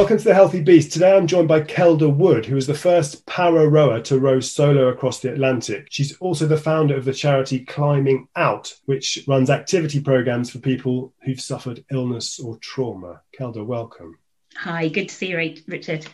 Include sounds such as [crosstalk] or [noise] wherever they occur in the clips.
Welcome to the Healthy Beast. Today I'm joined by Kelda Wood, who is the first para rower to row solo across the Atlantic. She's also the founder of the charity Climbing Out, which runs activity programs for people who've suffered illness or trauma. Kelda, welcome. Hi, good to see you, Richard.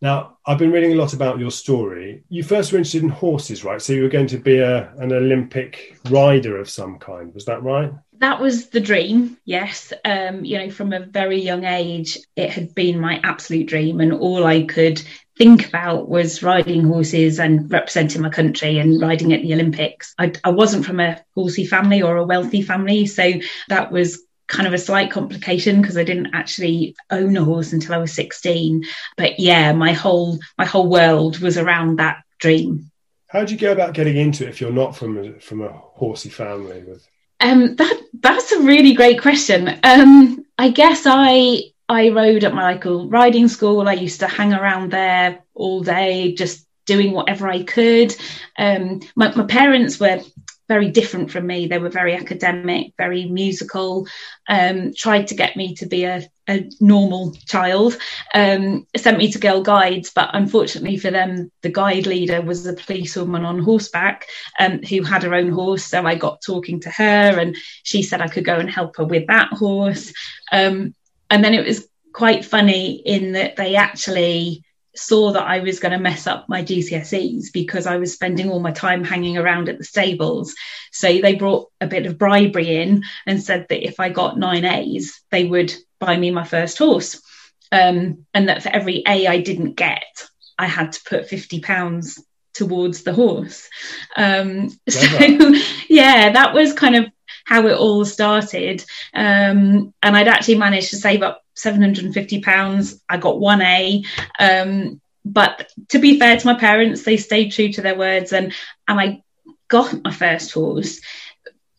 Now, I've been reading a lot about your story. You first were interested in horses, right? So you were going to be a, an Olympic rider of some kind. Was that right? That was the dream, yes. Um, you know, from a very young age, it had been my absolute dream, and all I could think about was riding horses and representing my country and riding at the Olympics. I, I wasn't from a horsey family or a wealthy family, so that was kind of a slight complication because I didn't actually own a horse until I was 16. But yeah, my whole my whole world was around that dream. How do you go about getting into it if you're not from a, from a horsey family? With um, that that's a really great question. Um, I guess I I rode at my local riding school. I used to hang around there all day, just doing whatever I could. Um, my, my parents were very different from me. They were very academic, very musical, um, tried to get me to be a, a normal child, um, sent me to girl guides, but unfortunately for them, the guide leader was a policewoman on horseback um, who had her own horse. So I got talking to her and she said I could go and help her with that horse. Um, and then it was quite funny in that they actually saw that I was going to mess up my GCSEs because I was spending all my time hanging around at the stables. So they brought a bit of bribery in and said that if I got nine A's, they would buy me my first horse. Um, and that for every A I didn't get, I had to put fifty pounds towards the horse. Um, [laughs] so yeah, that was kind of how it all started. Um, and I'd actually managed to save up 750 pounds. I got one A. Um, but to be fair to my parents, they stayed true to their words and, and I got my first horse.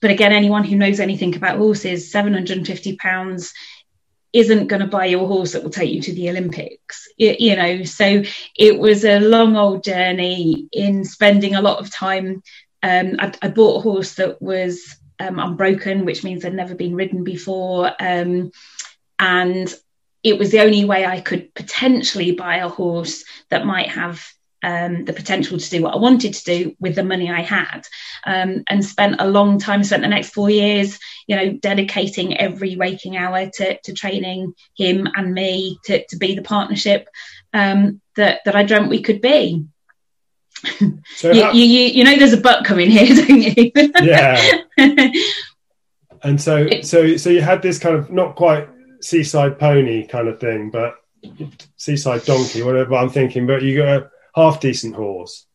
But again, anyone who knows anything about horses, 750 pounds isn't going to buy you a horse that will take you to the Olympics, it, you know. So it was a long old journey in spending a lot of time. Um, I, I, bought a horse that was um, unbroken, which means I'd never been ridden before. Um, and it was the only way I could potentially buy a horse that might have um, the potential to do what I wanted to do with the money I had, um, and spent a long time, spent the next four years, you know, dedicating every waking hour to, to training him and me to, to be the partnership um, that that I dreamt we could be. So [laughs] you, how- you, you, you know, there's a butt coming here, [laughs] don't you? yeah. [laughs] and so, so, so you had this kind of not quite seaside pony kind of thing, but seaside donkey, whatever I'm thinking. But you got a half decent horse.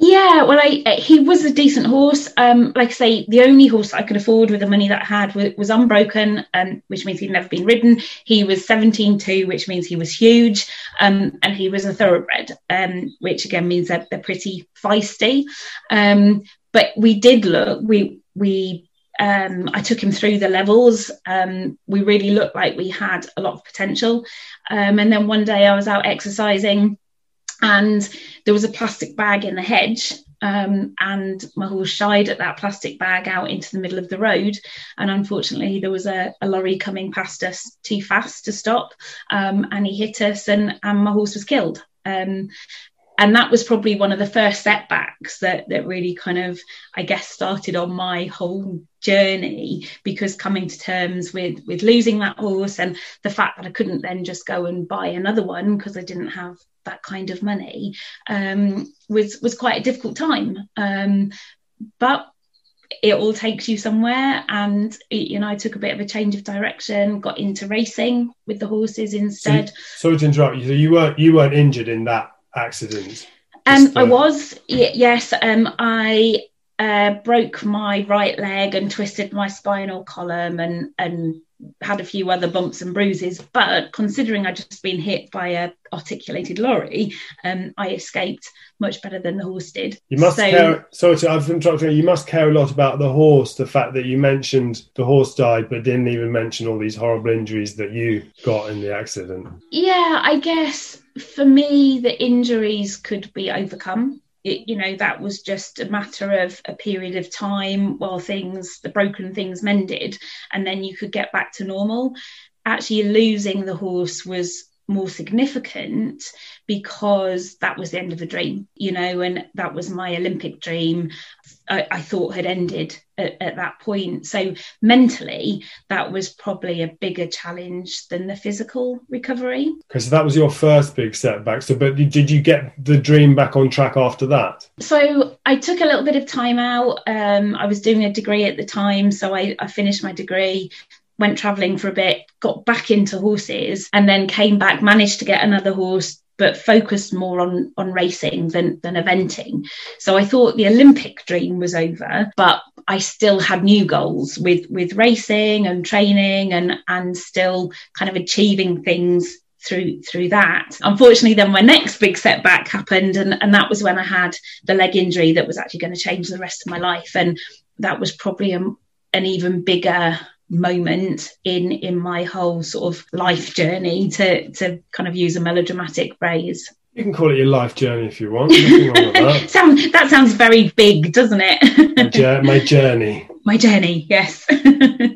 Yeah, well, I, he was a decent horse. Um, like I say, the only horse I could afford with the money that I had was, was unbroken, um, which means he'd never been ridden. He was 17.2, which means he was huge, um, and he was a thoroughbred, um, which again means that they're pretty feisty. Um, but we did look, we we um, I took him through the levels. Um, we really looked like we had a lot of potential. Um, and then one day I was out exercising and there was a plastic bag in the hedge. Um, and my horse shied at that plastic bag out into the middle of the road. And unfortunately, there was a, a lorry coming past us too fast to stop. Um, and he hit us, and, and my horse was killed. Um, and that was probably one of the first setbacks that that really kind of i guess started on my whole journey because coming to terms with with losing that horse and the fact that i couldn't then just go and buy another one because i didn't have that kind of money um, was was quite a difficult time. Um, but it all takes you somewhere. And you know i took a bit of a change of direction got into racing with the horses instead. so, sorry to interrupt you. So you weren't you weren't injured in that accident? Um, I was, yes. Um, I uh, broke my right leg and twisted my spinal column and and had a few other bumps and bruises. But considering I'd just been hit by a articulated lorry, um, I escaped much better than the horse did. You must so, care. Sorry, to, I've interrupted. You must care a lot about the horse. The fact that you mentioned the horse died, but didn't even mention all these horrible injuries that you got in the accident. Yeah, I guess for me, the injuries could be overcome. It, you know, that was just a matter of a period of time while things, the broken things mended, and then you could get back to normal. Actually, losing the horse was more significant because that was the end of the dream, you know, and that was my Olympic dream. I, I thought had ended at, at, that point. So mentally, that was probably a bigger challenge than the physical recovery. Okay, so that was your first big setback. So, but did you get the dream back on track after that? So I took a little bit of time out. Um, I was doing a degree at the time, so I, I finished my degree went traveling for a bit, got back into horses, and then came back, managed to get another horse, but focused more on on racing than than eventing. So I thought the Olympic dream was over, but I still had new goals with with racing and training and and still kind of achieving things through through that. Unfortunately, then my next big setback happened, and and that was when I had the leg injury that was actually going to change the rest of my life, and that was probably a, an even bigger moment in in my whole sort of life journey to to kind of use a melodramatic phrase. You can call it your life journey if you want. That. [laughs] Sound, that sounds very big doesn't it? My, my journey [laughs] my journey yes. [laughs]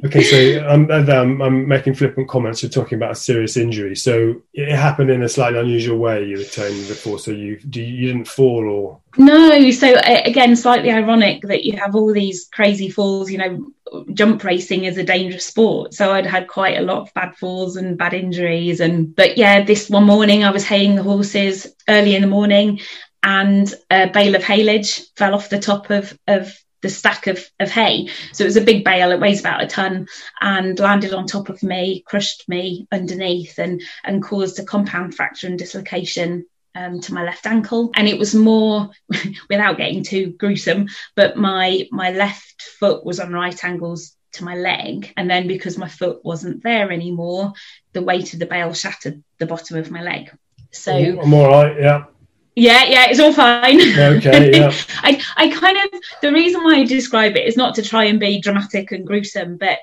Okay so I'm, I'm, I'm, making flippant comments you're talking about a serious injury. So it happened in a slightly unusual way you were telling me before. So you you didn't fall or? No so again slightly ironic that you have all these crazy falls you know jump racing is a dangerous sport. So i'd had quite a lot of bad falls and bad injuries and but yeah this one morning i was haying the horses early in the morning and a bale of haylage fell off the top of of the stack of, of hay. So it was a big bale, it weighs about a ton, and landed on top of me, crushed me underneath, and, and caused a compound fracture and dislocation um, to my left ankle. And it was more, [laughs] without getting too gruesome, but my my left foot was on right angles to my leg. And then because my foot wasn't there anymore, the weight of the bale shattered the bottom of my leg. So I'm all right, yeah. Yeah, yeah, it's all fine. Okay, [laughs] yeah. I, I kind of the reason why I describe it is not to try and be dramatic and gruesome, but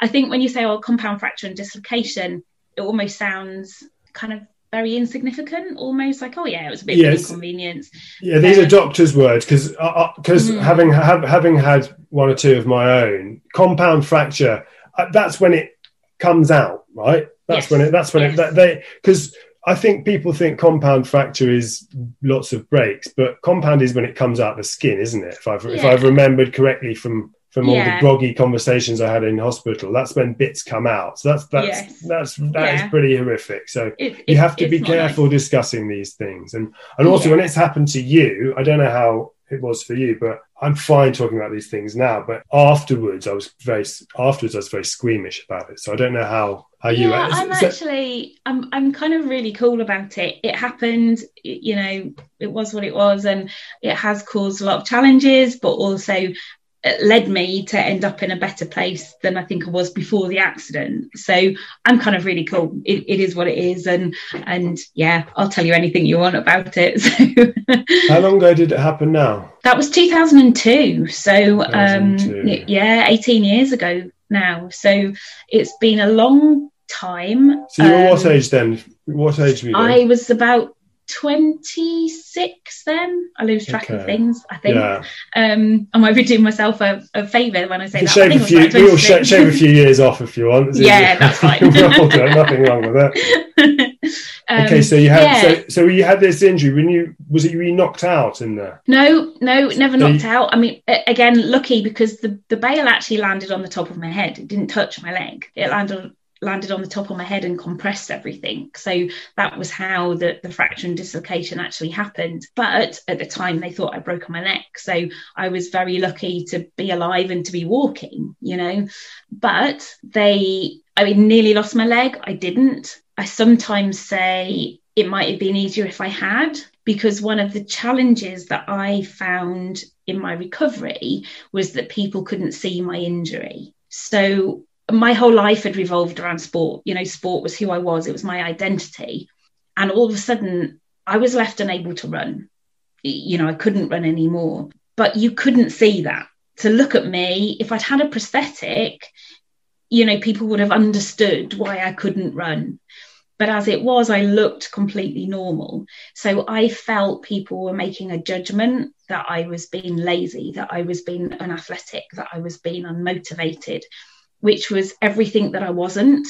I think when you say oh compound fracture and dislocation, it almost sounds kind of very insignificant, almost like oh yeah, it was a bit yes. of inconvenience. Yeah, these um, are doctors' words because because uh, uh, mm. having have, having had one or two of my own, compound fracture. Uh, that's when it comes out, right? That's yes. when it. That's when yes. it. That they because. I think people think compound fracture is lots of breaks, but compound is when it comes out the skin, isn't it? If I've yeah. if I've remembered correctly from from all the groggy conversations I had in hospital. That's when bits come out. So that's that's yes. that's that yeah. is pretty horrific. So it, you have to be careful nice. discussing these things. And and also yeah. when it's happened to you, I don't know how it was for you, but I'm fine talking about these things now. But afterwards, I was very afterwards I was very squeamish about it. So I don't know how how you. Yeah, I'm actually I'm I'm kind of really cool about it. It happened, you know, it was what it was, and it has caused a lot of challenges, but also it led me to end up in a better place than I think I was before the accident. So I'm kind of really cool. It, it is what it is, and and yeah, I'll tell you anything you want about it. [laughs] So how long ago did it happen now? That was 2002. So 2002. Um, yeah, 18 years ago now. So it's been a long time. So you were um, what age then? What age were you? I was about 26 then i lose track okay. of things i think yeah. um i might be doing myself a, a favor when i say that shave I a few, we'll shave, shave a few years off if you want yeah that's fine [laughs] nothing wrong with that um, [laughs] okay so you had yeah. so, so you had this injury when you was it you knocked out in there no no never knocked you, out i mean again lucky because the the bale actually landed on the top of my head it didn't touch my leg it landed landed on the top of my head and compressed everything. So that was how the, the fracture and dislocation actually happened. But at the time, they thought I broke my neck. So I was very lucky to be alive and to be walking, you know. But they, I mean, nearly lost my leg. I didn't. I sometimes say it might have been easier if I had, because one of the challenges that I found in my recovery was that people couldn't see my injury. So my whole life had revolved around sport. You know, sport was who I was, it was my identity. And all of a sudden, I was left unable to run. You know, I couldn't run anymore. But you couldn't see that. To look at me, if I'd had a prosthetic, you know, people would have understood why I couldn't run. But as it was, I looked completely normal. So I felt people were making a judgment that I was being lazy, that I was being unathletic, that I was being unmotivated which was everything that I wasn't.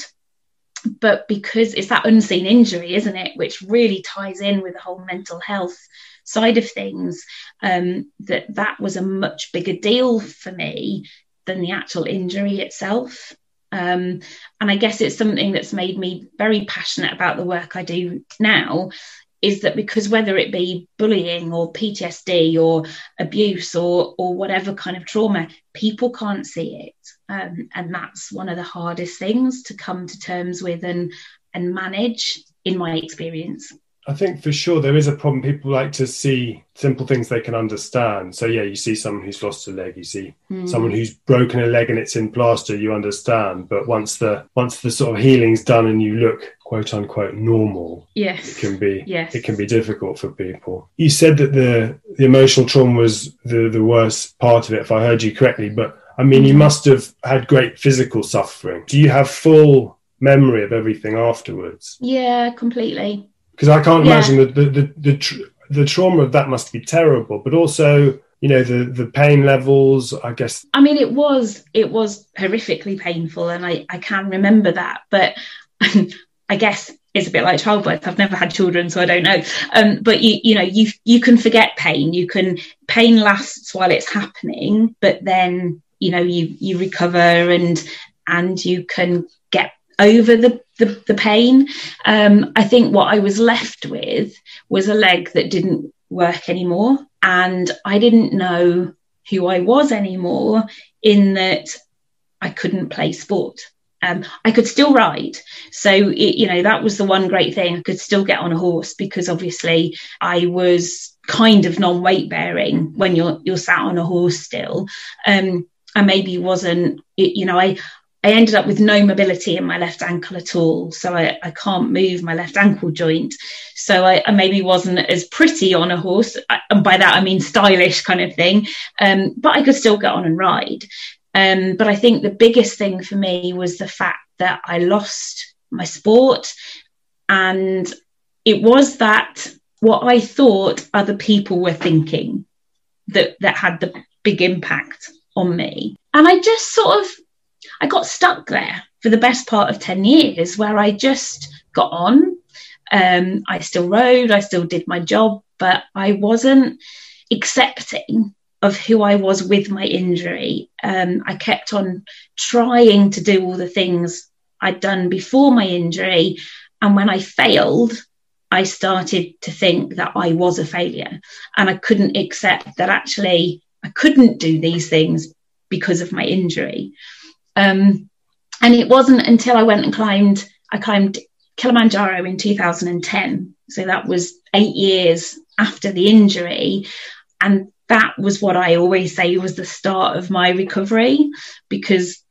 but because it's that unseen injury, isn't it, which really ties in with the whole mental health side of things, um, that that was a much bigger deal for me than the actual injury itself. Um, and I guess it's something that's made me very passionate about the work I do now. Is that because whether it be bullying or PTSD or abuse or or whatever kind of trauma, people can't see it, um, and that's one of the hardest things to come to terms with and and manage, in my experience. I think for sure there is a problem. People like to see simple things they can understand. So yeah, you see someone who's lost a leg, you see mm. someone who's broken a leg and it's in plaster, you understand. But once the once the sort of healing's done and you look quote unquote normal, yes, it can be yes. it can be difficult for people. You said that the the emotional trauma was the the worst part of it, if I heard you correctly. But I mean, mm. you must have had great physical suffering. Do you have full memory of everything afterwards? Yeah, completely because I can't yeah. imagine the the the, the, tr- the trauma of that must be terrible, but also you know the the pain levels i guess i mean it was it was horrifically painful and i i can remember that but [laughs] i guess it's a bit like childbirth. I've never had children so i don't know. Um, but you you know you you can forget pain. You can pain lasts while it's happening but then you know you you recover and and you can over the, the, the pain. Um, I think what I was left with was a leg that didn't work anymore. And I didn't know who I was anymore in that I couldn't play sport. Um, I could still ride. So, it, you know, that was the one great thing. I could still get on a horse because obviously I was kind of non weight bearing when you're, you're sat on a horse still. Um, I maybe wasn't, you know, I, I ended up with no mobility in my left ankle at all. So I, I can't move my left ankle joint. So I, I, maybe wasn't as pretty on a horse. And by that, I mean stylish kind of thing. Um, but I could still get on and ride. Um, but I think the biggest thing for me was the fact that I lost my sport. And it was that what I thought other people were thinking that, that had the big impact on me. And I just sort of I got stuck there for the best part of 10 years where I just got on. Um, I still rode, I still did my job, but I wasn't accepting of who I was with my injury. Um, I kept on trying to do all the things I'd done before my injury. And when I failed, I started to think that I was a failure. And I couldn't accept that actually I couldn't do these things because of my injury. Um, and it wasn't until I went and climbed, I climbed Kilimanjaro in 2010. So that was eight years after the injury. And that was what I always say was the start of my recovery because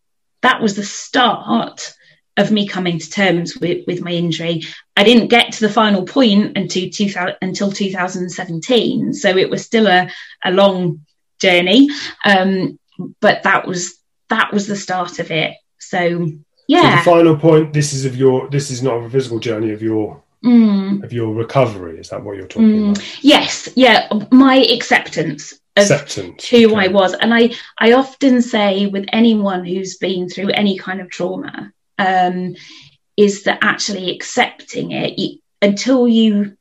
that was the start of me coming to terms with, with my injury. I didn't get to the final point until, 2000, until 2017. So it was still a, a long journey. Um, but that was that was the start of it. So yeah. So the final point. This is of your. This is not a physical journey of your mm. of your recovery. Is that what you're talking mm. about? Yes. Yeah. My acceptance of acceptance, who okay. I was, and I I often say with anyone who's been through any kind of trauma, um, is that actually accepting it you, until you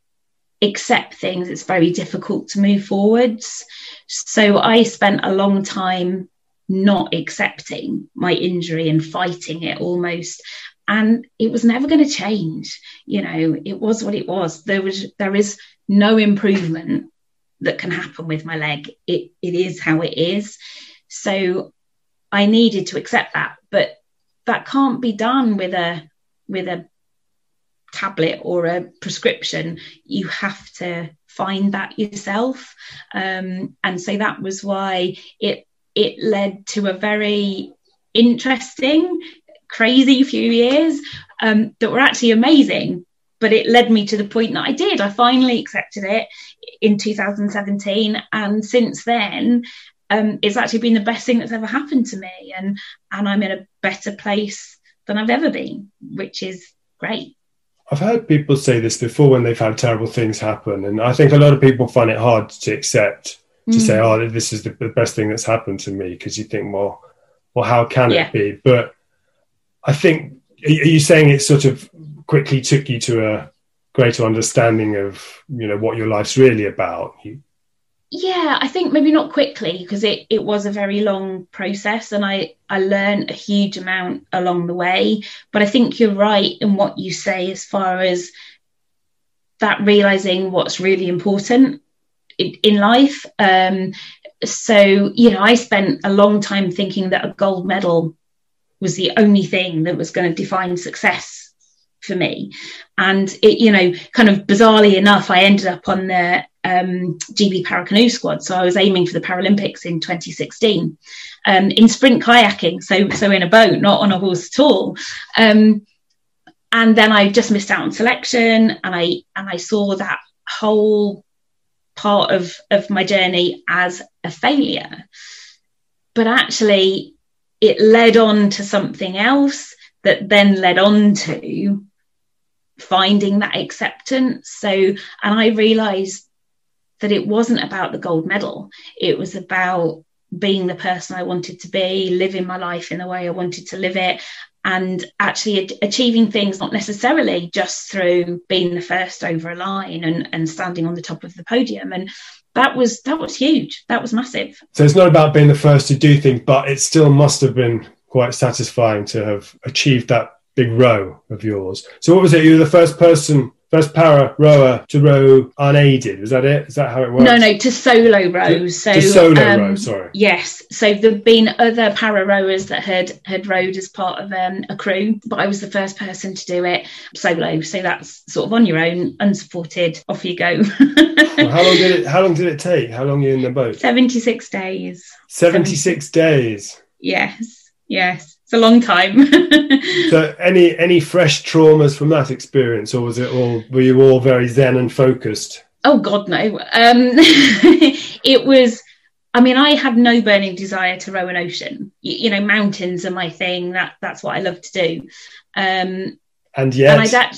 accept things, it's very difficult to move forwards. So I spent a long time not accepting my injury and fighting it almost. And it was never going to change you know it was what it was. There was there is no improvement that can happen with my leg. It it is how it is. So i needed to accept that but that can't be done with a with a tablet or a prescription. You have to find that yourself. Um, and so that was why it it led to a very interesting, crazy few years um, that were actually amazing. But it led me to the point that I did. I finally accepted it in 2017. And since then, um, it's actually been the best thing that's ever happened to me. And, and I'm in a better place than I've ever been, which is great. I've heard people say this before when they've had terrible things happen. And I think a lot of people find it hard to accept to mm. say, oh, this is the, the, best thing that's happened to me, because you think, well, well, how can yeah. it be? But I think are you saying it sort of quickly took you to a greater understanding of you know what your life's really about? You... Yeah, I think maybe not quickly because it, it was a very long process and I, I learned a huge amount along the way. But I think you're right in what you say as far as that realizing what's really important in, life. Um, so, you know, I spent a long time thinking that a gold medal was the only thing that was going to define success for me. And it, you know, kind of bizarrely enough, I ended up on the um, GB Para Canoe squad. So I was aiming for the Paralympics in 2016 um, in sprint kayaking. So, so in a boat, not on a horse at all. Um, and then I just missed out on selection, and I and I saw that whole part of of my journey as a failure. But actually, it led on to something else that then led on to finding that acceptance. So, and I realized that it wasn't about the gold medal, it was about being the person I wanted to be, living my life in the way I wanted to live it, and actually achieving things not necessarily just through being the first over a line and, and standing on the top of the podium. And that was that was huge. That was massive. So it's not about being the first to do things, but it still must have been quite satisfying to have achieved that big row of yours. So what was it? You were the first person first para rower to row unaided. Is that it? Is that how it works? No, no, to solo rows. So to solo um, row. Sorry. Yes. So there've been other para rowers that had had rowed as part of um, a crew, but I was the first person to do it solo. So that's sort of on your own, unsupported. Off you go. well, how long did it? How long did it take? How long are you in the boat? Seventy six days. Seventy six days. Yes. Yes a long time. [laughs] so, any any fresh traumas from that experience, or was it all? Were you all very zen and focused? Oh God, no. Um, [laughs] it was. I mean, I had no burning desire to row an ocean. You, you, know, mountains are my thing. That that's what I love to do. Um, and yet, and I,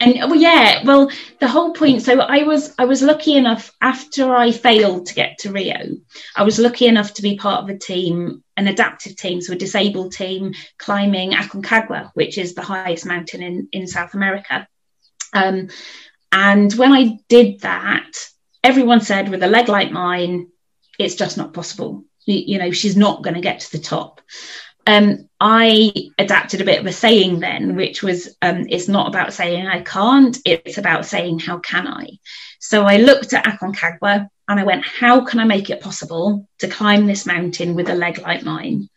and well yeah well the whole point so i was i was lucky enough after i failed to get to rio i was lucky enough to be part of a team an adaptive team so a disabled team climbing aconcagua which is the highest mountain in in south america. Um, and when i did that everyone said with a leg like mine it's just not possible. You, you know she's not going to get to the top um, I adapted a bit of a saying then, which was um, it's not about saying I can't, it's about saying how can I. So I looked at Aconcagua and I went, how can I make it possible to climb this mountain with a leg like mine?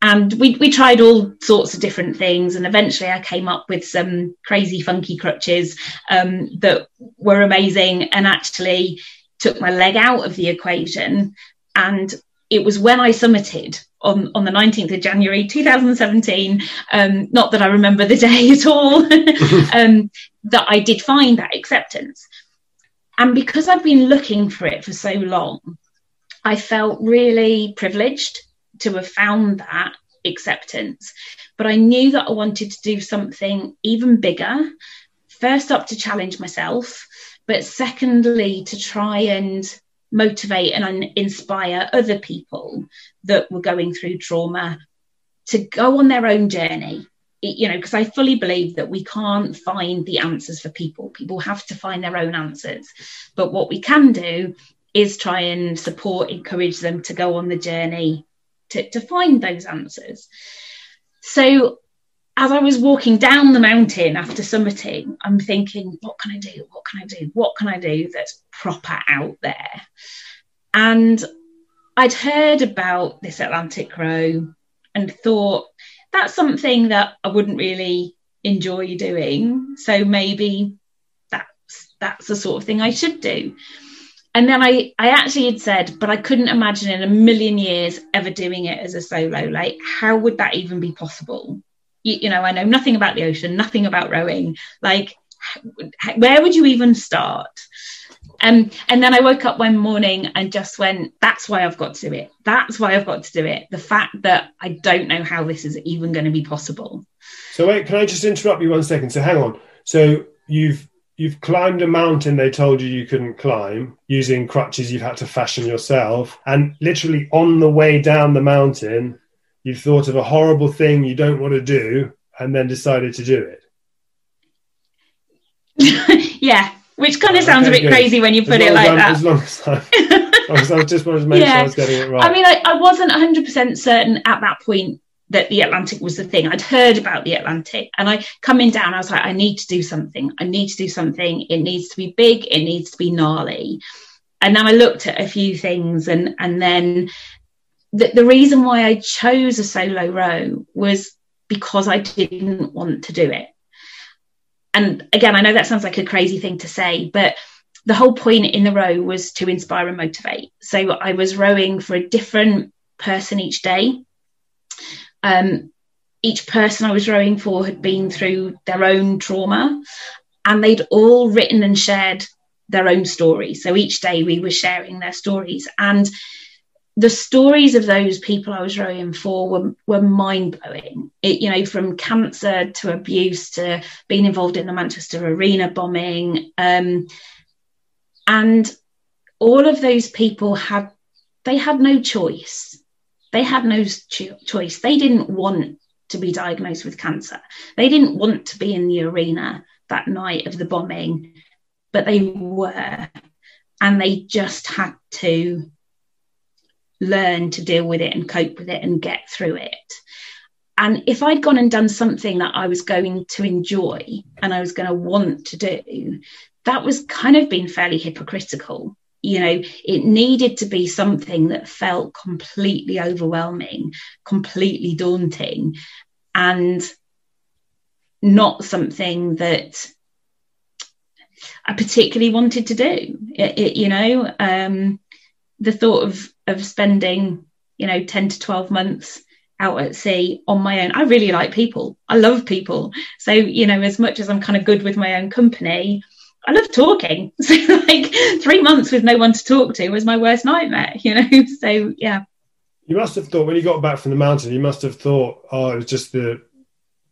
And we, we tried all sorts of different things. And eventually I came up with some crazy, funky crutches um, that were amazing and actually took my leg out of the equation. And it was when I summited on, on the 19th of January 2017, um, not that I remember the [laughs] day at all, [laughs] um, that I did find that acceptance. And because I've been looking for it for so long, I felt really privileged to have found that acceptance. But I knew that I wanted to do something even bigger. First up, to challenge myself, but secondly, to try and motivate and inspire other people that were going through trauma to go on their own journey. You know because i fully believe that we can't find the answers for people. People have to find their own answers. But what we can do is try and support encourage them to go on the journey to, to find those answers. So as I was walking down the mountain after summiting, I'm thinking, what can I do? What can I do? What can I do that's proper out there? And I'd heard about this Atlantic row and thought that's something that I wouldn't really enjoy doing. So maybe that's that's the sort of thing I should do. And then I, I actually had said, but I couldn't imagine in a million years ever doing it as a solo. Like, how would that even be possible? You, you know, I know nothing about the ocean, nothing about rowing. Like, where would you even start? Um, and then I woke up one morning and just went, that's why I've got to do it. That's why I've got to do it. The fact that I don't know how this is even going to be possible. So wait, can I just interrupt you one second? So hang on. So you've you've climbed a mountain they told you you couldn't climb using crutches you've had to fashion yourself and literally on the way down the mountain you've thought of a horrible thing you don't want to do and then decided to do it. [laughs] yeah, which kind of sounds okay, a bit good. crazy when you put it like that. As long as I, [laughs] I just wanted to make yeah. sure I was getting it right. I mean, I, I wasn't 100% certain at that point that the Atlantic was the thing. I'd heard about the Atlantic and I coming down, I was like, I need to do something. I need to do something. It needs to be big. It needs to be gnarly. And then I looked at a few things and and then the, the reason why I chose a solo row was because I didn't want to do it. And again, I know that sounds like a crazy thing to say, but the whole point in the row was to inspire and motivate. So I was rowing for a different person each day. Um, each person I was rowing for had been through their own trauma, and they'd all written and shared their own stories. So each day we were sharing their stories. And the stories of those people I was rowing for were, were mind blowing. You know, from cancer to abuse to being involved in the Manchester Arena bombing. Um, and all of those people had, they had no choice. They had no cho- choice. They didn't want to be diagnosed with cancer. They didn't want to be in the arena that night of the bombing, but they were. And they just had to learn to deal with it and cope with it and get through it. And if I'd gone and done something that I was going to enjoy and I was going to want to do, that was kind of being fairly hypocritical. You know, it needed to be something that felt completely overwhelming, completely daunting, and not something that I particularly wanted to do. It, it, you know, um, the thought of of spending you know 10 to 12 months out at sea on my own. I really like people. I love people. So you know as much as i'm kind of good with my own company i love talking. [laughs] So like three months with no one to talk to was my worst nightmare you know? [laughs] So yeah. You must have thought when you got back from the mountain you must have thought oh it was just the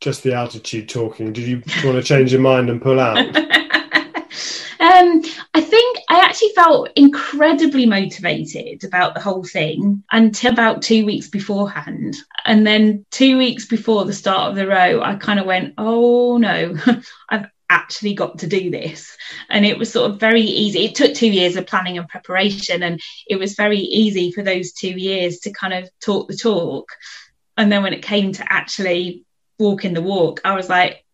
just the altitude talking. Did you want to change your mind and pull out [laughs] Um, I think I actually felt incredibly motivated about the whole thing until about two weeks beforehand. And then two weeks before the start of the row, I kind of went, oh no, [laughs] I've actually got to do this. And it was sort of very easy. It took two years of planning and preparation, and it was very easy for those two years to kind of talk the talk. And then when it came to actually walking the walk, I was like,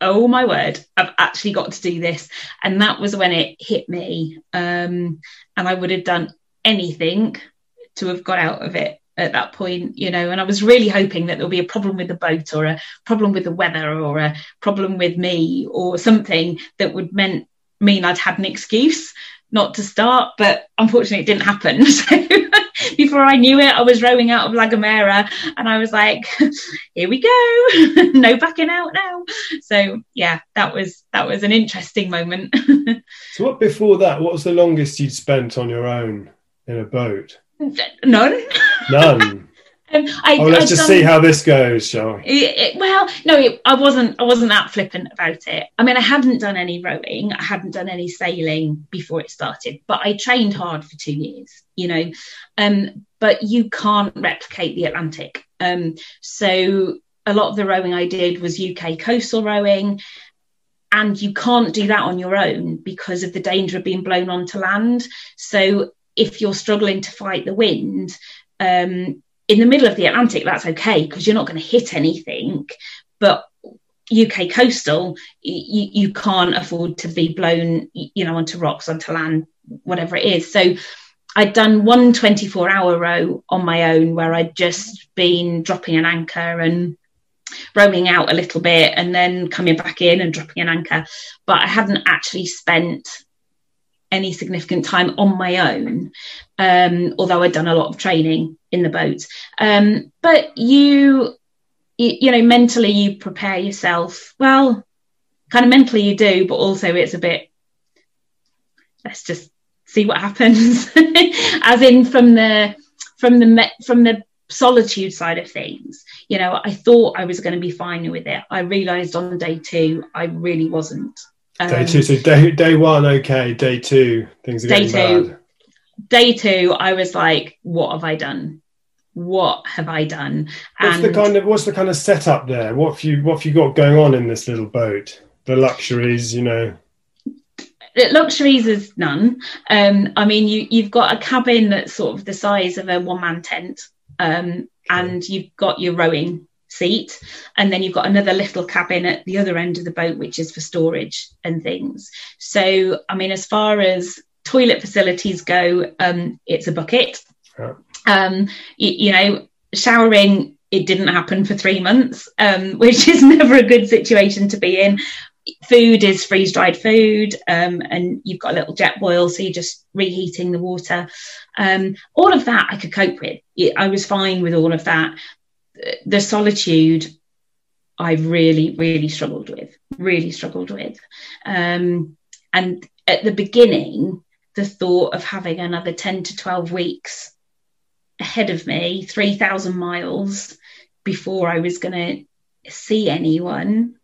oh my word, I've actually got to do this. And that was when it hit me. Um, and I would have done anything to have got out of it at that point, you know. And I was really hoping that there'll be a problem with the boat or a problem with the weather or a problem with me or something that would meant mean I'd had an excuse not to start. But unfortunately, it didn't happen. [laughs] So [laughs] before I knew it, I was rowing out of La Gomera and I was like, [laughs] here we go. [laughs] no backing out now. So yeah, that was that was an interesting moment. so what before that, what was the longest you'd spent on your own in a boat? None. None. Um, I, oh, let's I've just done, see how this goes, shall we? It, it, well, no, it, I wasn't. I wasn't that flippant about it. I mean, I hadn't done any rowing. I hadn't done any sailing before it started, but I trained hard for two years. You know, um, but you can't replicate the Atlantic. Um, so a lot of the rowing I did was UK coastal rowing, and you can't do that on your own because of the danger of being blown onto land. So if you're struggling to fight the wind, um, in the middle of the Atlantic, that's okay because you're not going to hit anything. But UK coastal, you, you can't afford to be blown, you know, onto rocks, onto land, whatever it is. So I'd done one 24 hour row on my own where I'd just been dropping an anchor and rowing out a little bit and then coming back in and dropping an anchor. But I hadn't actually spent any significant time on my own, um, although I'd done a lot of training in the boat. Um, but you, you, you know, mentally you prepare yourself. Well, kind of mentally you do, but also it's a bit. Let's just see what happens, [laughs] as in from the from the from the solitude side of things. You know, I thought I was going to be fine with it. I realised on day two I really wasn't. Um, day two, so day day one, okay. Day two, things are day getting two, bad. Day two, I was like, "What have I done? what have I done? What's the kind of what's the kind of setup there? What have you what have you got going on in this little boat? The luxuries, you know. luxuries is none. Um, I mean, you you've got a cabin that's sort of the size of a one man tent, um, and you've got your rowing seat, and then you've got another little cabin at the other end of the boat, which is for storage and things. So, I mean, as far as toilet facilities go, um, it's a bucket. Yeah. Um, you, you know, showering it didn't happen for three months, um, [laughs] which is never a good situation to be in. Food is freeze dried food, um, and you've got a little jet boil, so you're just reheating the water. Um, all of that I could cope with. I was fine with all of that. The solitude I really, really struggled with, really struggled with. Um, and at the beginning, the thought of having another 10 to 12 weeks ahead of me, 3,000 miles before I was going to see anyone,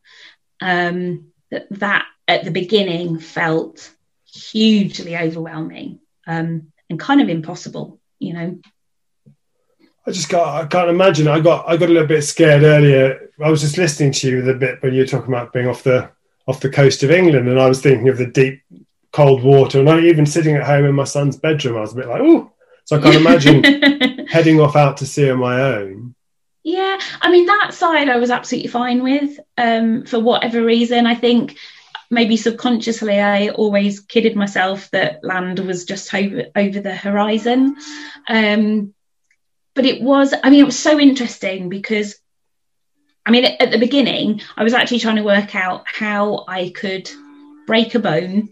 um, that, that at the beginning felt hugely overwhelming um, and kind of impossible, you know. I just got I can't imagine. I got I got a little bit scared earlier. I was just listening to you the bit when you were talking about being off the off the coast of England, and I was thinking of the deep cold water. And I even sitting at home in my son's bedroom, I was a bit like, oh. So I can't imagine [laughs] heading off out to sea on my own. Yeah, I mean that side I was absolutely fine with. Um, for whatever reason, I think maybe subconsciously I always kidded myself that land was just over over the horizon. Um, but it was, I mean, it was so interesting because, I mean, at the beginning, I was actually trying to work out how I could break a bone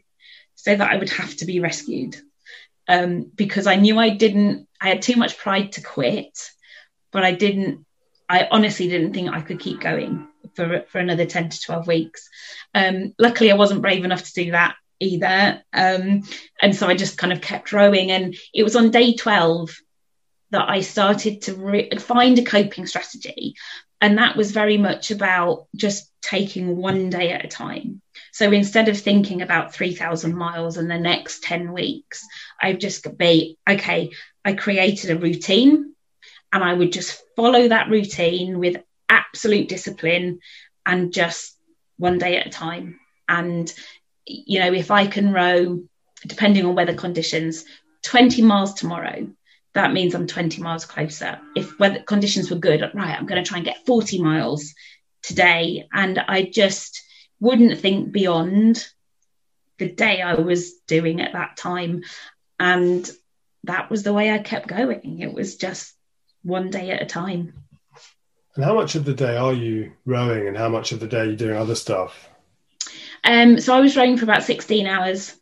so that I would have to be rescued. Um, because I knew I didn't, I had too much pride to quit, but I didn't, I honestly didn't think I could keep going for, for another 10 to 12 weeks. Um, luckily, I wasn't brave enough to do that either. Um, and so I just kind of kept rowing. And it was on day 12 that I started to re- find a coping strategy. And that was very much about just taking one day at a time. So instead of thinking about 3,000 miles in the next 10 weeks, I've just be, okay, I created a routine and I would just follow that routine with absolute discipline and just one day at a time. And, you know, if I can row, depending on weather conditions, 20 miles tomorrow, that means I'm 20 miles closer. If weather conditions were good, right, I'm going to try and get 40 miles today. And I just wouldn't think beyond the day I was doing at that time. And that was the way I kept going. It was just one day at a time. And how much of the day are you rowing and how much of the day are you doing other stuff? Um, so I was rowing for about 16 hours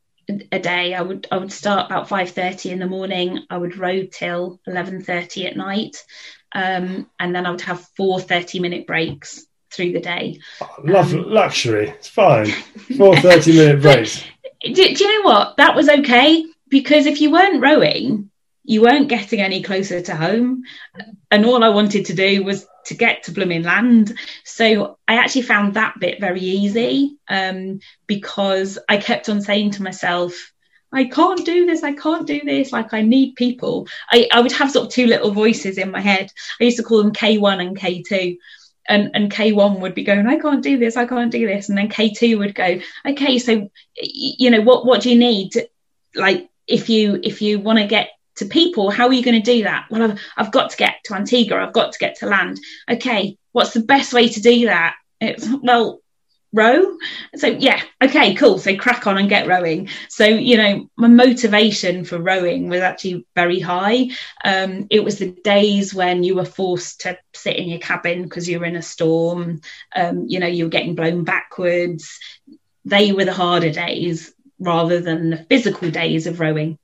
a day. I would I would start about 5:30 in the morning. I would row till 11:30 at night. Um, and then I would have four 30 minute breaks through the day. Oh, love um, luxury. It's fine. Four 30 minute [laughs] breaks. Do, do you know what? That was okay because if you weren't rowing, you weren't getting any closer to home. And all I wanted to do was to get to blooming land. So I actually found that bit very easy um, because I kept on saying to myself, I can't do this, I can't do this, like I need people. I, I would have sort of two little voices in my head. I used to call them K1 and K2 and, and K1 would be going, I can't do this, I can't do this. And then K2 would go, okay, so, you know, what, what do you need? Like, if you, if you want to get to people, how are you going to do that? Well, I've, I've got to get to Antigua, I've got to get to land. Okay, what's the best way to do that? It's, well, row. So yeah, okay, cool. So crack on and get rowing. So you know, my motivation for rowing was actually very high. Um, it was the days when you were forced to sit in your cabin because you were in a storm. Um, you know, you were getting blown backwards. They were the harder days rather than the physical days of rowing.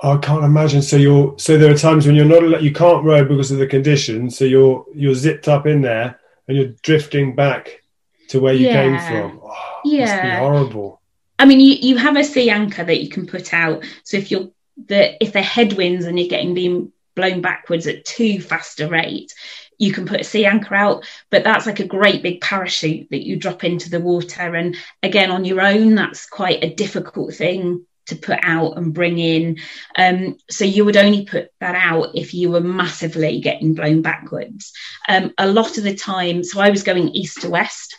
I can't imagine. So you're so there are times when you're not you can't row because of the conditions. So you're you're zipped up in there and you're drifting back to where you yeah. came from. Oh, yeah, horrible. I mean, you, you have a sea anchor that you can put out. So if you're the if the headwinds and you're getting being blown backwards at too fast a rate, you can put a sea anchor out. But that's like a great big parachute that you drop into the water. And again, on your own, that's quite a difficult thing to put out and bring in. Um, so you would only put that out if you were massively getting blown backwards. Um, a lot of the time, so I was going east to west.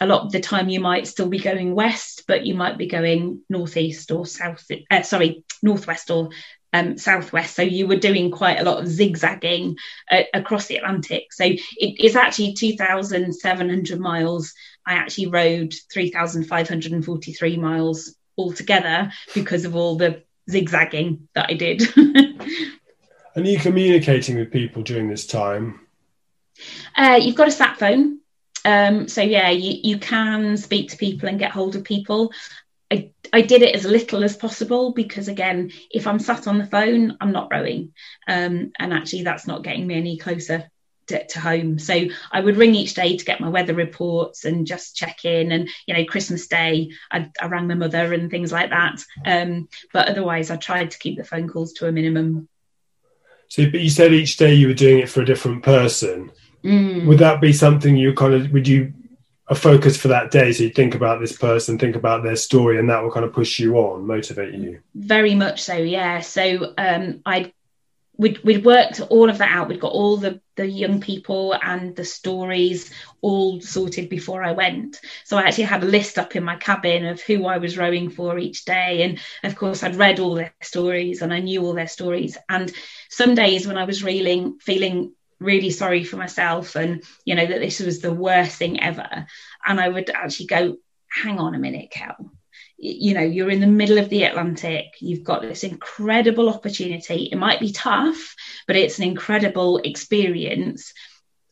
A lot of the time, you might still be going west, but you might be going northeast or south. Uh, sorry, northwest or um, southwest. So you were doing quite a lot of zigzagging uh, across the Atlantic. So it, it's actually 2,700 miles. I actually rowed 3,543 miles altogether because of all the zigzagging that I did. [laughs] and are you communicating with people during this time? Uh, you've got a sat phone. Um, so yeah, you, you can speak to people and get hold of people. I, I did it as little as possible because again, if I'm sat on the phone, I'm not rowing. Um, and actually that's not getting me any closer to, to, home. So I would ring each day to get my weather reports and just check in. And, you know, Christmas Day, I, I rang my mother and things like that. Um, but otherwise, I tried to keep the phone calls to a minimum. So, but you said each day you were doing it for a different person. Mm. Would that be something you kind of, would you a focus for that day. So you think about this person, think about their story, and that will kind of push you on, motivate you. Very much so, yeah. So um, I we'd, we'd worked all of that out. We'd got all the, the young people and the stories all sorted before I went. So I actually had a list up in my cabin of who I was rowing for each day. And of course, I'd read all their stories and I knew all their stories. And some days when I was reeling, feeling really sorry for myself and you know that this was the worst thing ever and i would actually go hang on a minute Kel you know you're in the middle of the atlantic you've got this incredible opportunity. It might be tough but it's an incredible experience.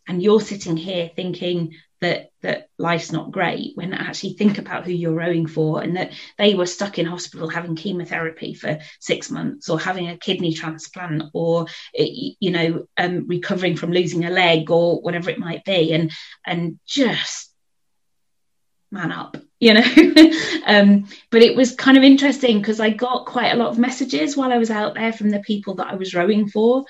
And you're sitting here thinking that that life's not great when actually think about who you're rowing for and that they were stuck in hospital having chemotherapy for six months or having a kidney transplant or you know um, recovering from losing a leg or whatever it might be. And and just man up you know [laughs] um, but it was kind of interesting because i got quite a lot of messages while i was out there from the people that i was rowing for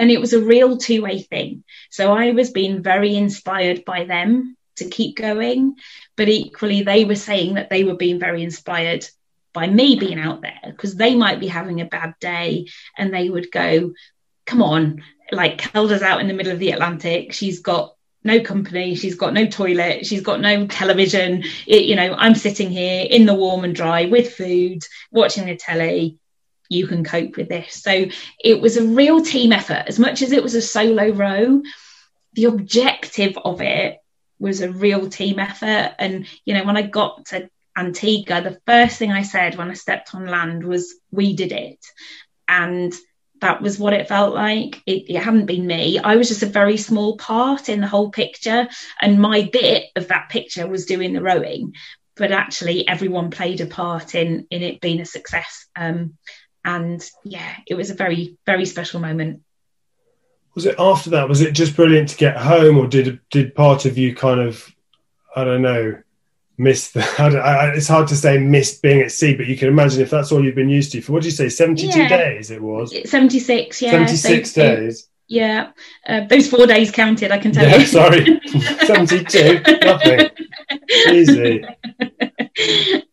and it was a real two way thing. So I was being very inspired by them to keep going, but equally, they were saying that they were being very inspired by me being out there because they might be having a bad day and they would go, Come on, like Kelda's out in the middle of the Atlantic. She's got no company she's got no toilet she's got no television it, you know i'm sitting here in the warm and dry with food watching the telly you can cope with this. So it was a real team effort. As much as it was a solo row, the objective of it was a real team effort. And, you know, when I got to Antigua, the first thing I said when I stepped on land was, We did it. And that was what it felt like. It, it, hadn't been me. I was just a very small part in the whole picture. And my bit of that picture was doing the rowing. But actually, everyone played a part in, in it being a success. Um, and yeah, it was a very very special moment. Was it after that? Was it just brilliant to get home, or did did part of you kind of I don't know miss the? [laughs] I I, it's hard to say miss being at sea, but you can imagine if that's all you've been used to for what did you say seventy two yeah. days? It was seventy six. Yeah, seventy six so, days. yeah, uh, those four days counted. I can tell yeah, you. sorry, [laughs] seventy two. Nothing. Easy.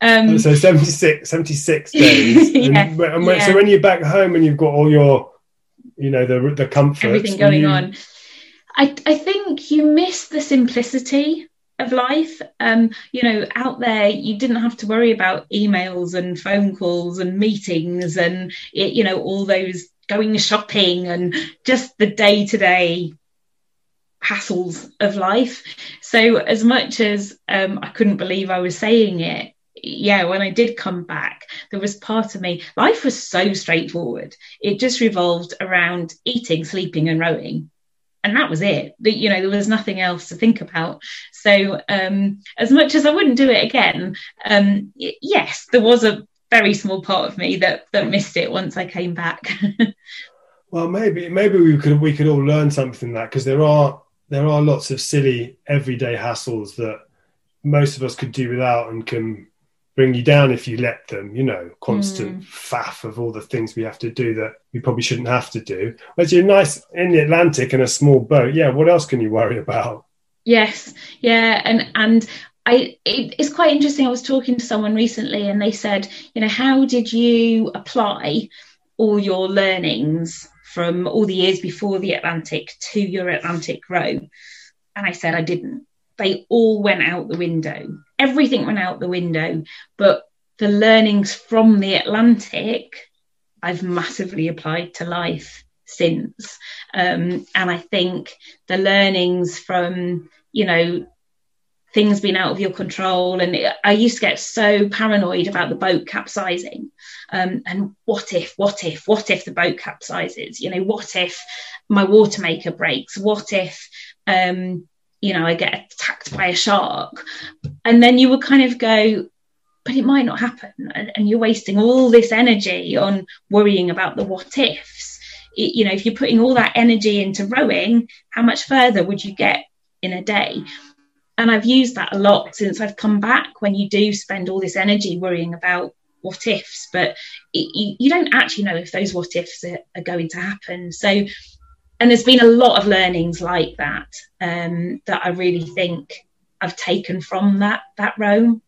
Um, so 76, 76 [laughs] days. yeah, and, and yeah. So when you're back home and you've got all your, you know, the the comfort, everything going you... on, I I think you miss the simplicity of life. Um, you know, out there, you didn't have to worry about emails and phone calls and meetings and you know all those going shopping and just the day to day hassles of life. So as much as um, I couldn't believe I was saying it, yeah, when I did come back, there was part of me, life was so straightforward. It just revolved around eating, sleeping, and rowing. And that was it. but, You know, there was nothing else to think about. So, um, as much as I wouldn't do it again, um, yes, there was a very small part of me that that missed it once I came back. [laughs] well, maybe maybe we could we could all learn something that because there are there are lots of silly everyday hassles that most of us could do without and can bring you down if you let them you know constant mm. faff of all the things we have to do that we probably shouldn't have to do but you're nice in the atlantic in a small boat yeah what else can you worry about yes yeah and and I, it, it's quite interesting. I was talking to someone recently and they said, you know, how did you apply all your learnings from all the years before the Atlantic to your Atlantic row? And I said, I didn't. They all went out the window. Everything went out the window. But the learnings from the Atlantic, I've massively applied to life since. Um, and I think the learnings from, you know, things being out of your control. And I used to get so paranoid about the boat capsizing. Um, and what if, what if, what if the boat capsizes? You know, what if my water maker breaks? What if, um, you know, I get attacked by a shark? And then you would kind of go, but it might not happen. And, and you're wasting all this energy on worrying about the what ifs. It, you know, if you're putting all that energy into rowing, how much further would you get in a day? and I've used that a lot since I've come back when you do spend all this energy worrying about what ifs, but it, you, don't actually know if those what ifs are, are, going to happen. So, and there's been a lot of learnings like that um, that I really think I've taken from that that row.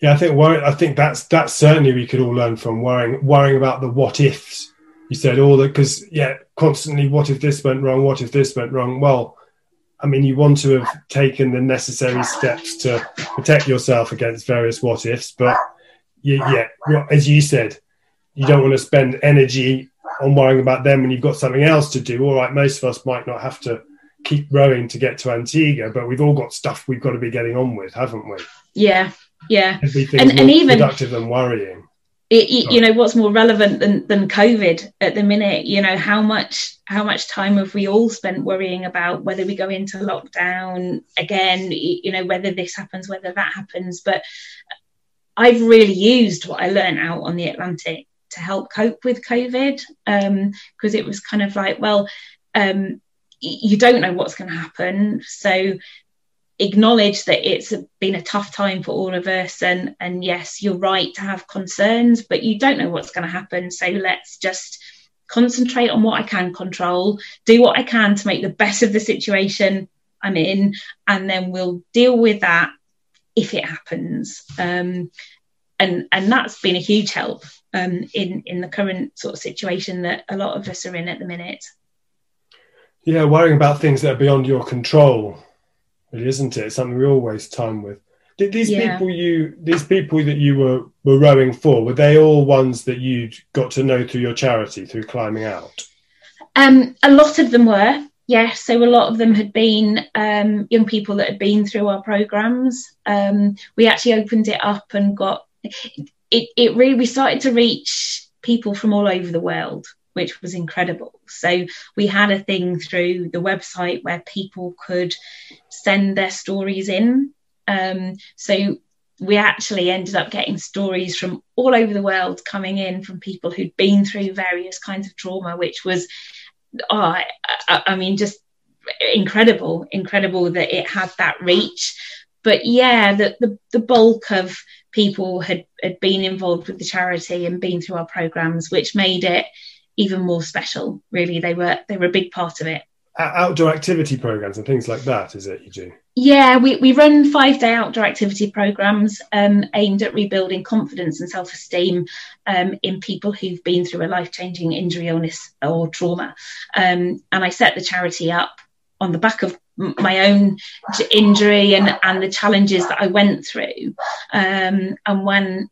Yeah, I think I think that's that's certainly we could all learn from worrying worrying about the what ifs. You said all that because yeah, constantly what if this went wrong? What if this went wrong? Well, I mean, you want to have taken the necessary steps to protect yourself against various what ifs, but you, yeah, as you said, you don't want to spend energy on worrying about them when you've got something else to do. All right, most of us might not have to keep rowing to get to Antigua, but we've all got stuff we've got to be getting on with, haven't we? Yeah, yeah. Everything's and, and even productive than worrying it, you know what's more relevant than than covid at the minute you know how much how much time have we all spent worrying about whether we go into lockdown again you know whether this happens whether that happens but i've really used what i learned out on the atlantic to help cope with covid because um, it was kind of like well um, you don't know what's going to happen. So acknowledge that it's been a tough time for all of us and and yes you're right to have concerns but you don't know what's going to happen. So let's just concentrate on what I can control do what I can to make the best of the situation I'm in and then we'll deal with that if it happens. Um, and and that's been a huge help um, in in the current sort of situation that a lot of us are in at the minute yeah worrying about things that are beyond your control really, isn't it? It's something we all waste time with. Did these yeah. people you these people that you were were rowing for were they all ones that you'd got to know through your charity through climbing out? Um, a lot of them were, yes. So a lot of them had been um, young people that had been through our programs. Um, we actually opened it up and got it. It really we started to reach people from all over the world which was incredible. So we had a thing through the website where people could send their stories in. Um, so we actually ended up getting stories from all over the world coming in from people who'd been through various kinds of trauma, which was, oh, I, I mean, just incredible, incredible that it had that reach. But yeah, the, the, the bulk of people had, had been involved with the charity and been through our programs, which made it even more special. Really, they were they were a big part of it. Outdoor activity programs and things like that, is it? You do? Yeah, we, we run five day outdoor activity programs um, aimed at rebuilding confidence and self esteem um, in people who've been through a life changing injury, illness, or trauma. Um, and I set the charity up on the back of my own injury and, and the challenges that I went through. Um, and when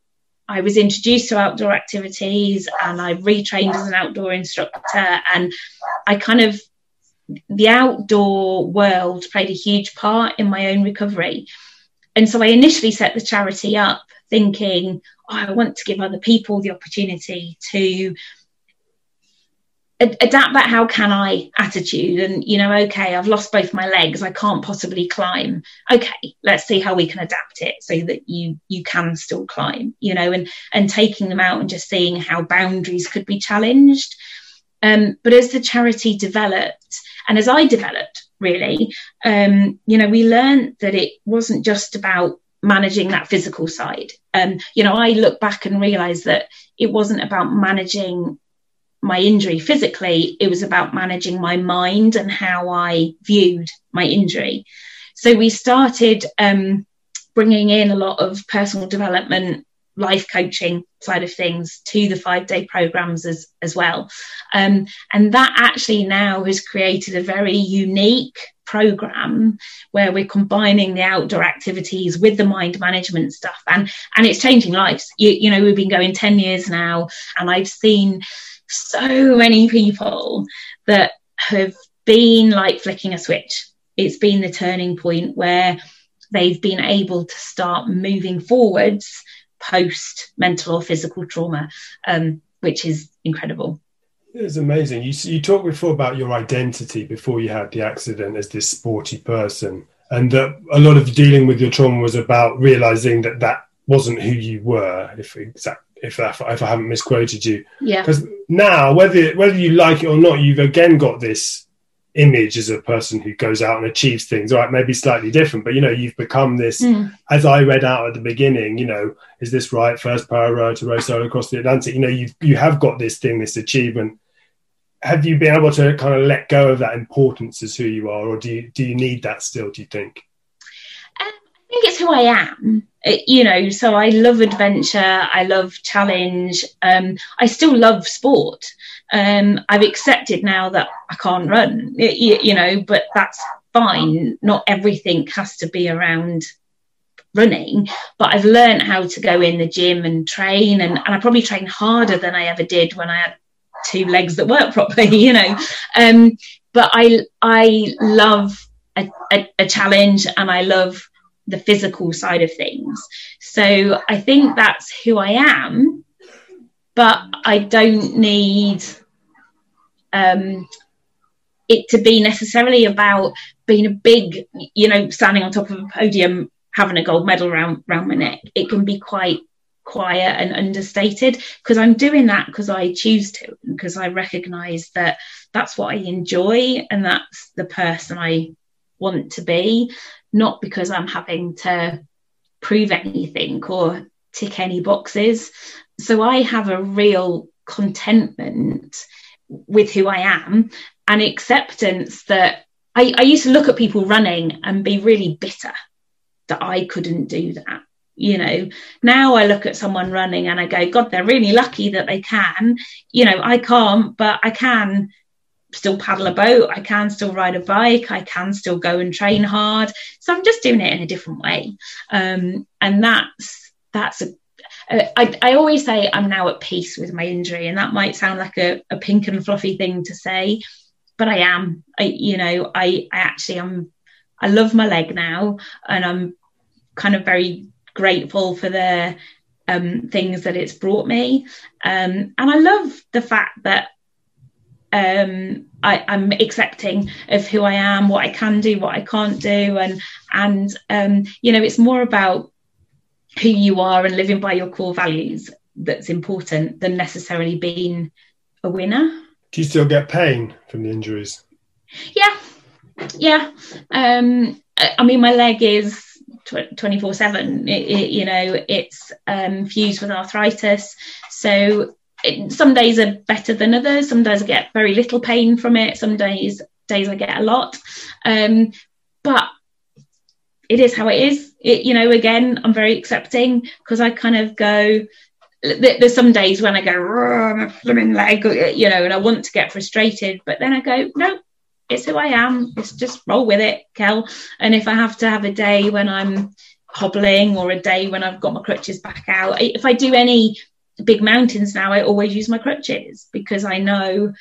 I was introduced to outdoor activities and I retrained as an outdoor instructor. And I kind of, the outdoor world played a huge part in my own recovery. And so I initially set the charity up thinking, oh, I want to give other people the opportunity to adapt that how can i attitude? And you know okay i've lost both my legs. I can't possibly climb. Okay let's see how we can adapt it so that you you can still climb you know and and taking them out and just seeing how boundaries could be challenged. Um, but as the charity developed and as i developed really um, you know we learned that it wasn't just about managing that physical side. Um, you know i look back and realize that it wasn't about managing my injury physically, it was about managing my mind and how I viewed my injury. so we started um, bringing in a lot of personal development life coaching side of things to the five day programs as as well. Um, and that actually now has created a very unique program where we're combining the outdoor activities with the mind management stuff. And and it's changing lives. You, you know we've been going 10 years now and i've seen so many people that have been like flicking a switch it's been the turning point where they've been able to start moving forwards post mental or physical trauma, um, which is incredible. It's amazing. You you talked before about your identity before you had the accident as this sporty person, and that a lot of dealing with your trauma was about realizing that that wasn't who you were. If exact, if that, if I haven't misquoted you, yeah. Because now, whether whether you like it or not, you've again got this image as a person who goes out and achieves things. All right maybe slightly different but you know you've become this mm. as i read out at the beginning you know is this right? First para to row solo across the atlantic. You know you you have got this thing this achievement. Have you been able to kind of let go of that importance as who you are or do you do you need that still do you think? i think it's who i am you know so i love adventure i love challenge um, i still love sport um, I've accepted now that I can't run, you, you know, but that's fine. Not everything has to be around running, but I've learned how to go in the gym and train, and, and I probably train harder than I ever did when I had two legs that work [laughs] properly, you know. Um, but I I love a, a, a challenge, and I love the physical side of things. So I think that's who I am, but I don't need um, it to be necessarily about being a big, you know, standing on top of a podium having a gold medal around around my neck. It can be quite quiet and understated because I'm doing that because I choose to, because I recognize that that's what I enjoy and that's the person I want to be, not because I'm having to prove anything or tick any boxes. So I have a real contentment with who I am and acceptance that I, I used to look at people running and be really bitter that I couldn't do that. You know, now I look at someone running and I go, God, they're really lucky that they can. You know, I can't, but I can still paddle a boat. I can still ride a bike. I can still go and train hard. So I'm just doing it in a different way. Um, and that's, that's a uh, I, I always say I'm now at peace with my injury, and that might sound like a, a pink and fluffy thing to say, but I am. I, you know, I, I actually am. I love my leg now, and I'm kind of very grateful for the um, things that it's brought me. Um, and I love the fact that um, I, am accepting of who I am, what I can do, what I can't do, and and um, you know, it's more about who you are and living by your core values that's important than necessarily being a winner. Do you still get pain from the injuries? Yeah, yeah. Um, I mean, my leg is 24 7 you know it's um, fused with arthritis so it, some days are better than others some days i get very little pain from it some days days i get a lot um, but it is how it is. It, you know, again, I'm very accepting because I kind of go. There's some days when I go, my flimming leg, you know, and I want to get frustrated, but then I go, no, it's who I am. It's just roll with it, Kel. And if I have to have a day when I'm hobbling or a day when I've got my crutches back out, if I do any big mountains now, I always use my crutches because I know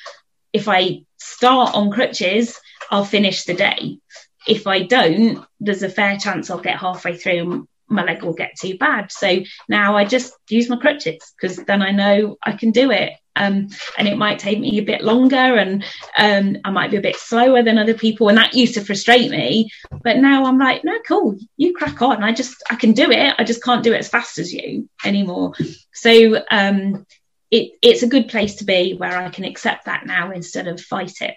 if I start on crutches, I'll finish the day. If I don't, there's a fair chance I'll get halfway through my leg will get too bad. So now I just use my crutches because then I know I can do it. Um, and it might take me a bit longer and um, I might be a bit slower than other people. And that used to frustrate me. But now I'm like, no, cool, you crack on. I just, I can do it. I just can't do it as fast as you anymore. So um, it, it's a good place to be where I can accept that now instead of fight it.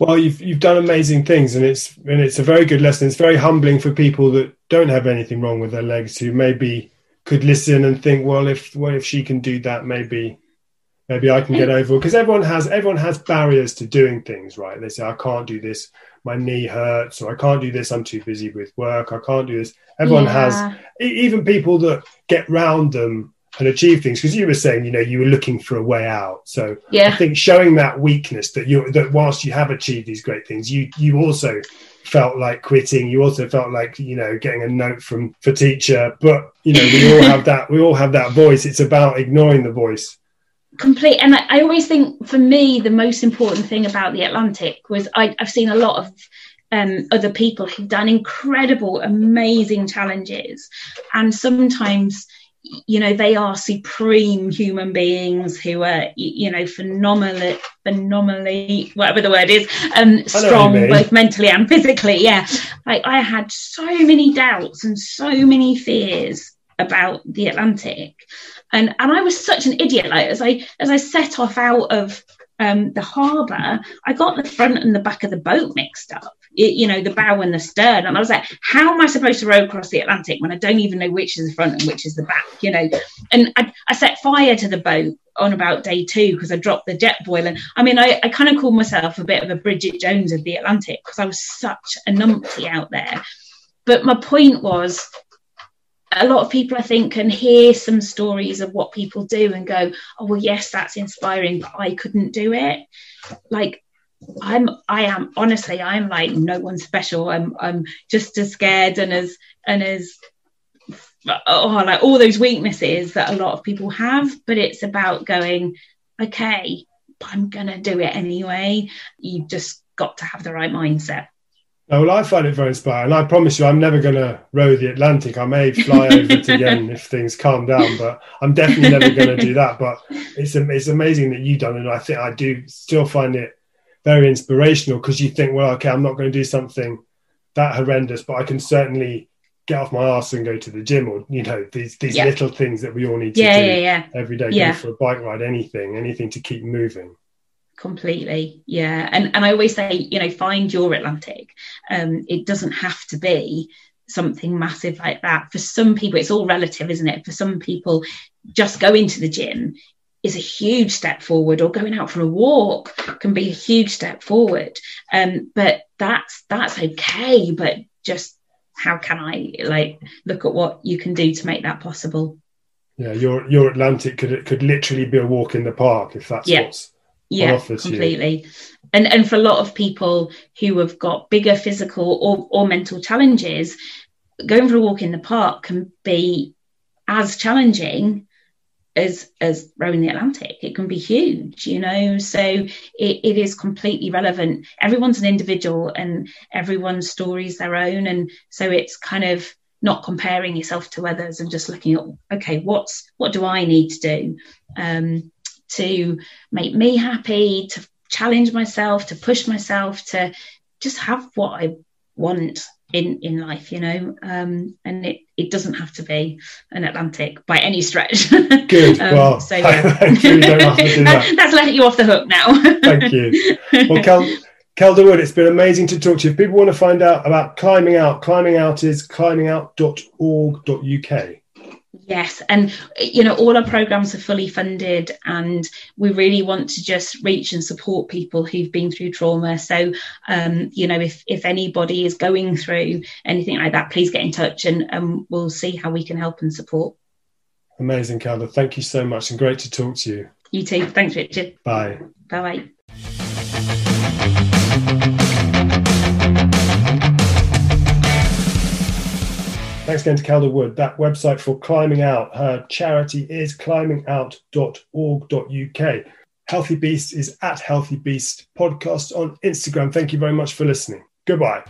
Well, you've you've done amazing things, and it's and it's a very good lesson. It's very humbling for people that don't have anything wrong with their legs, who maybe could listen and think, well, if well if she can do that, maybe maybe I can get mm. over. Because everyone has everyone has barriers to doing things, right? They say I can't do this. my knee hurts or I can't do this. I'm too busy with work. I can't do this. Everyone yeah. has, even people that get round them and achieve things. Because you were saying, you know, you were looking for a way out. So yeah. I think showing that weakness that you that whilst you have achieved these great things, you you also felt like quitting. You also felt like you know getting a note from for teacher. But you know, we all have [laughs] that. We all have that voice. It's about ignoring the voice complete and I, I, always think for me the most important thing about the atlantic was I, have seen a lot of um, other people who've done incredible amazing challenges and sometimes you know they are supreme human beings who are you know phenomenally phenomenally whatever the word is um strong both mentally and physically yeah like i had so many doubts and so many fears about the atlantic and and I was such an idiot. Like as I as I set off out of um, the harbour, I got the front and the back of the boat mixed up. You know, the bow and the stern, and I was like, "How am I supposed to row across the Atlantic when I don't even know which is the front and which is the back?" You know, and I, I set fire to the boat on about day two because I dropped the Jetboil. And I mean, I, I kind of called myself a bit of a Bridget Jones of the Atlantic because I was such a numpty out there. But my point was, a lot of people, I think, can hear some stories of what people do and go, "Oh, well, yes, that's inspiring, but I couldn't do it." Like, I'm, I am honestly, I'm like no one special. I'm, I'm just as scared and as and as oh, like all those weaknesses that a lot of people have. But it's about going, okay, I'm gonna do it anyway. You've just got to have the right mindset. Oh, well, I find it very inspiring. I promise you, I'm never going to row the Atlantic. I may fly [laughs] over it again if things calm down, but I'm definitely never going to do that. But it's it's amazing that you've done it. I think I do still find it very inspirational because you think, well, okay, I'm not going to do something that horrendous, but I can certainly get off my ass and go to the gym, or you know, these these yeah. little things that we all need to yeah, do yeah, every day. Go for a bike ride, anything, anything to keep moving. Completely yeah. And and i always say you know find your atlantic. Um it doesn't have to be something massive like that. For some people it's all relative isn't it? For some people just going to the gym is a huge step forward or going out for a walk can be a huge step forward. Um but that's that's okay but just how can i like look at what you can do to make that possible? Yeah your your atlantic could could literally be a walk in the park if that's yeah. what's yeah completely. And and for a lot of people who have got bigger physical or, or mental challenges going for a walk in the park can be as challenging as as rowing the atlantic. It can be huge you know? So it, it is completely relevant. Everyone's an individual and everyone's story is their own. And so it's kind of not comparing yourself to others and just looking at okay what's what do i need to do um to make me happy, to challenge myself, to push myself, to just have what I want in in life you know um and it it doesn't have to be an atlantic by any stretch [laughs] good um, well so [laughs] yeah. [laughs] that. that's letting you off the hook now thank you well Kelda Wood, it's been amazing to talk to you. If people want to find out about climbing out, climbing out is climbingout.org.uk. Yes, and you know all our programs are fully funded, and we really want to just reach and support people who've been through trauma. So, um, you know, if if anybody is going through anything like that, please get in touch, and and we'll see how we can help and support. Amazing, Kelda. Thank you so much, and great to talk to you. You too. Thanks, Richard. Bye. Bye. Thanks again to Kelda Wood. That website for Climbing Out, her charity is climbingout.org.uk. Healthy Beast is at Healthy Beast Podcast on Instagram. Thank you very much for listening. Goodbye.